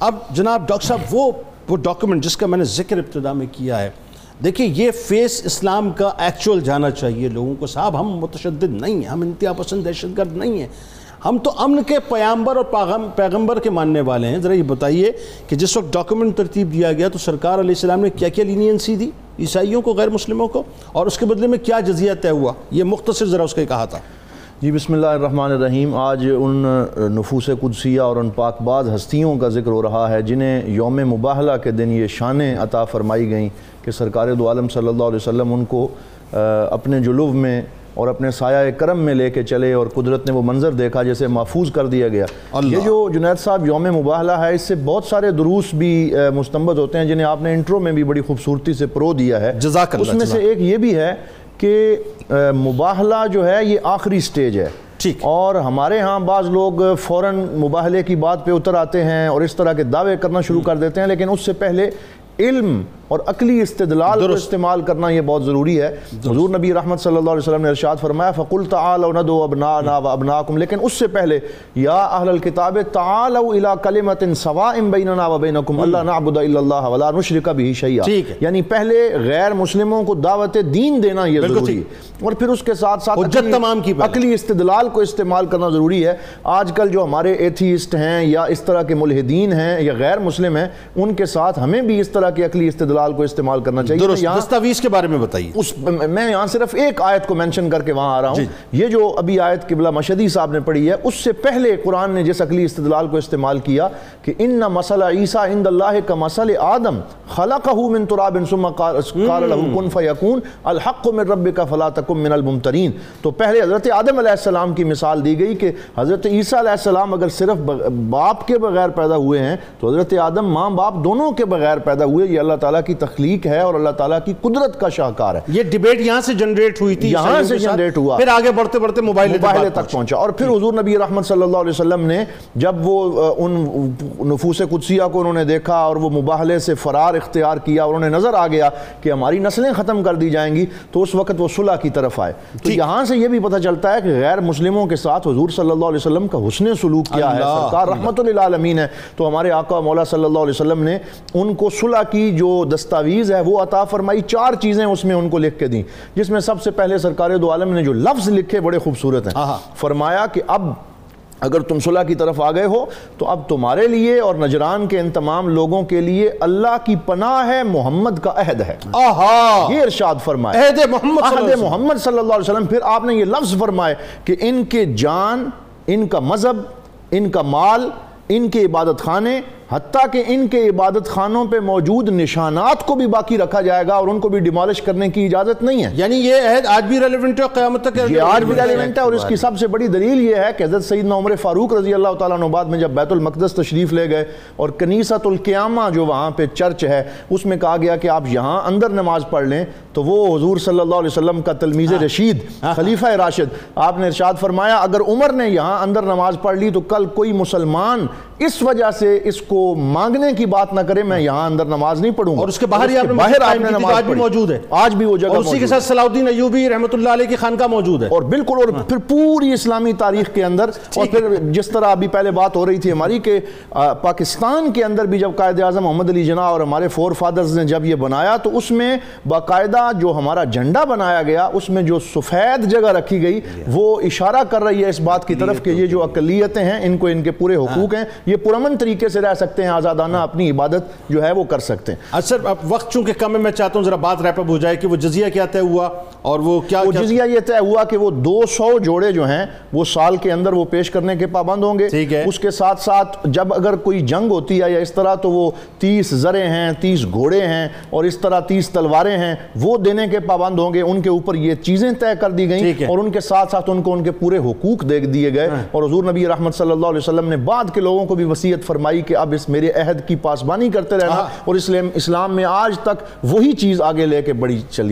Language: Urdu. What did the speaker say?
اب جناب ڈاکٹر صاحب، وہ وہ ڈاکومنٹ جس کا میں نے ذکر ابتدا میں کیا ہے دیکھیں یہ فیس اسلام کا ایکچول جانا چاہیے لوگوں کو۔ صاحب، ہم متشدد نہیں ہیں، ہم انتہا پسند دہشت گرد نہیں ہیں۔ ہم تو امن کے پیامبر اور پیغمبر کے ماننے والے ہیں۔ ذرا یہ بتائیے کہ جس وقت ڈاکومنٹ ترتیب دیا گیا تو سرکار علیہ السلام نے کیا کیا لینینسی دی؟ عیسائیوں کو، غیر مسلموں کو؟ اور اس کے بدلے میں کیا جزیہ طے ہوا؟ یہ مختصر ذرا اس کے کہا تھا۔ جی بسم اللہ الرحمن الرحیم۔ آج ان نفوس قدسیہ اور ان پاک باز ہستیوں کا ذکر ہو رہا ہے جنہیں یوم مباہلہ کے دن یہ شانیں عطا فرمائی گئیں کہ سرکار دو عالم صلی اللہ علیہ وسلم ان کو اپنے جلوب میں اور اپنے سایہ کرم میں لے کے چلے اور قدرت نے وہ منظر دیکھا جیسے محفوظ کر دیا گیا۔ یہ جو جنید صاحب یوم مباہلہ ہے اس سے بہت سارے دروس بھی مستمبت ہوتے ہیں جنہیں آپ نے انٹرو میں بھی بڑی خوبصورتی سے پرو دیا ہے۔ اس میں سے ایک یہ بھی ہے کہ مباہلہ جو ہے یہ آخری سٹیج ہے۔ اور ہمارے ہاں بعض لوگ فوراً مباہلے کی بات پہ اتر آتے ہیں اور اس طرح کے دعوے کرنا شروع کر دیتے ہیں لیکن اس سے پہلے علم اور عقلی استدلال کو استعمال کرنا یہ بہت ضروری ہے۔ حضور نبی رحمت صلی اللہ علیہ وسلم نے ارشاد فرمایا فَقُلْ تَعَالَوْ نَدُوا أَبْنَاءَنَا وَأَبْنَاءَكُمْ لیکن اس سے پہلے یا اہل الكتاب تعالوا الى کلمت سواء بیننا وبینکم اللہ نعبد الا اللہ ولا نشرک به شیئا یعنی پہلے غیر مسلموں کو دعوت دین دینا یہ ضروری ہے۔ اور پھر اس کے ساتھ ساتھ حجت تمام کی عقلی استدلال کو استعمال کرنا ضروری ہے۔ آج کل جو ہمارے ایتھیسٹ ہیں یا اس طرح کے ملحدین ہیں یا غیر مسلم ہیں ان کے ساتھ ہمیں بھی اس طرح کی عقلی استدلال کو استعمال کرنا چاہیے درست دستاویز کے بارے میں بتائیے۔ میں یہاں صرف ایک آیت کو منشن کر کے وہاں آ رہا ہوں۔ جی۔ یہ جو ابھی آیت قبلہ مشدی صاحب نے پڑھی ہے اس سے پہلے قرآن نے جس عقلی استدلال کو استعمال کیا کہ ان مسئلہ عیسیٰ عند اللہ کا مسئلہ آدم خلقہ من تراب ثم قال له کن فیکون الحق من ربک فلا تکم من الممترین۔ تو پہلے حضرت آدم علیہ السلام کی مثال دی گئی کہ حضرت عیسیٰ علیہ السلام اگر صرف باپ کے بغیر پیدا ہوئے ہیں تو حضرت آدم ماں باپ دونوں کے بغیر پیدا ہوئے یہ اللہ تعالیٰ کی تخلیق ہے اور اللہ تعالیٰ کی قدرت کا شاہکار ہے۔ یہ ڈیبیٹ یہاں سے جنریٹ ہوئی تھی یہاں سے جنریٹ ہوا۔ پھر آگے بڑھتے بڑھتے موبائل تک پہنچا۔ اور پھر حضور نبی رحمت صلی اللہ علیہ وسلم نے جب وہ ان نفوس قدسیہ کو انہوں نے دیکھا اور وہ مباہلے سے فرار اختیار کیا اور انہیں نظر آ گیا کہ ہماری نسلیں ختم کر دی جائیں گی تو اس وقت وہ صلح کی طرف آئے۔ تو یہاں سے یہ بھی پتہ چلتا ہے کہ غیر مسلموں کے ساتھ حضور صلی اللہ علیہ وسلم کا حسن سلوک کیا ہے۔ سرکار رحمت للعالمین ہے۔ تو ہمارے آقا مولا صلی اللہ علیہ وسلم نے ان کو صلح کی جو دستاویز ہے وہ عطا فرمائی چار چیزیں اس میں ان کو لکھ کے دیں۔ جس میں سب سے پہلے سرکار دو عالم نے جو لفظ لکھے بڑے خوبصورت ہیں۔ فرمایا کہ اب اگر تم صلح کی طرف آ گئے ہو تو اب تمہارے لیے اور نجران کے ان تمام لوگوں کے لیے اللہ کی پناہ ہے محمد کا عہد ہے۔ یہ ارشاد فرمائے۔ عہد محمد محمد صلی اللہ علیہ وسلم پھر آپ نے یہ لفظ فرمائے کہ ان کے جان ان کا مذہب ان کا مال ان کے عبادت خانے حتیٰ کہ ان کے عبادت خانوں پہ موجود نشانات کو بھی باقی رکھا جائے گا اور ان کو بھی ڈیمالش کرنے کی اجازت نہیں ہے یعنی یہ عہد آج بھی ریلیونٹ ہے قیامت تک یہ آج بھی ریلیونٹ ہے اور اس کی سب سے بڑی دلیل یہ ہے کہ حضرت سیدنا عمر فاروق رضی اللہ تعالیٰ عنہ بعد میں جب بیت المقدس تشریف لے گئے اور کنیسۃ القیامہ جو وہاں پہ چرچ ہے اس میں کہا گیا کہ آپ یہاں اندر نماز پڑھ لیں تو وہ حضور صلی اللہ علیہ وسلم کا تلمیز ہاں۔ رشید ہاں۔ خلیفہ راشد آپ نے ارشاد فرمایا اگر عمر نے یہاں اندر نماز پڑھ لی تو کل کوئی مسلمان اس وجہ سے اس کو مانگنے کی بات نہ کرے میں یہاں اندر نماز نہیں پڑھوں اور اس کے باہر ہی باہر آپ نے نماز بھی موجود ہے۔ آج بھی وہ جگہ اور اسی کے ساتھ صلاح الدین ایوبی رحمت اللہ علیہ کی خانقاہ موجود ہے۔ اور بالکل اور پھر پوری اسلامی تاریخ کے اندر اور پھر جس طرح ابھی پہلے بات ہو رہی تھی ہماری کہ پاکستان کے اندر بھی جب قائد اعظم محمد علی جناح اور ہمارے فور فادرز نے جب یہ بنایا تو اس میں باقاعدہ جو ہمارا جھنڈا بنایا گیا اس میں جو سفید جگہ رکھی گئی وہ اشارہ کر رہی ہے اس بات کی طرف کہ یہ جو اقلیتیں ہیں ان کو ان کے پورے حقوق ہیں یہ پرامن طریقے سے رہ سکتے ہیں آزادانہ اپنی عبادت جو ہے وہ کر سکتے ہیں۔ اچھا اب وقت چونکہ کم ہے میں چاہتا ہوں ذرا بات ریپ اپ ہو جائے کہ وہ جزیہ کیا طے ہوا اور وہ کیا وہ جزیہ یہ طے ہوا کہ وہ دو سو جوڑے جو ہیں وہ سال کے اندر وہ پیش کرنے کے پابند ہوں گے۔ اس کے ساتھ ساتھ جب اگر کوئی جنگ ہوتی ہے یا اس طرح تو وہ تیس زرے ہیں تیس گھوڑے ہیں اور اس طرح تیس تلواریں ہیں وہ دینے کے پابند ہوں گے۔ ان کے اوپر یہ چیزیں طے کر دی گئیں اور ان کے ساتھ ساتھ ان کو ان کے پورے حقوق دے دیے گئے۔ ہاں۔ اور حضور نبی رحمت صلی اللہ علیہ وسلم نے بعد کے لوگوں کو بھی وسیعت فرمائی کہ اب اس میرے عہد کی پاسبانی کرتے رہنا اور اسلام میں آج تک وہی چیز آگے لے کے بڑی چلی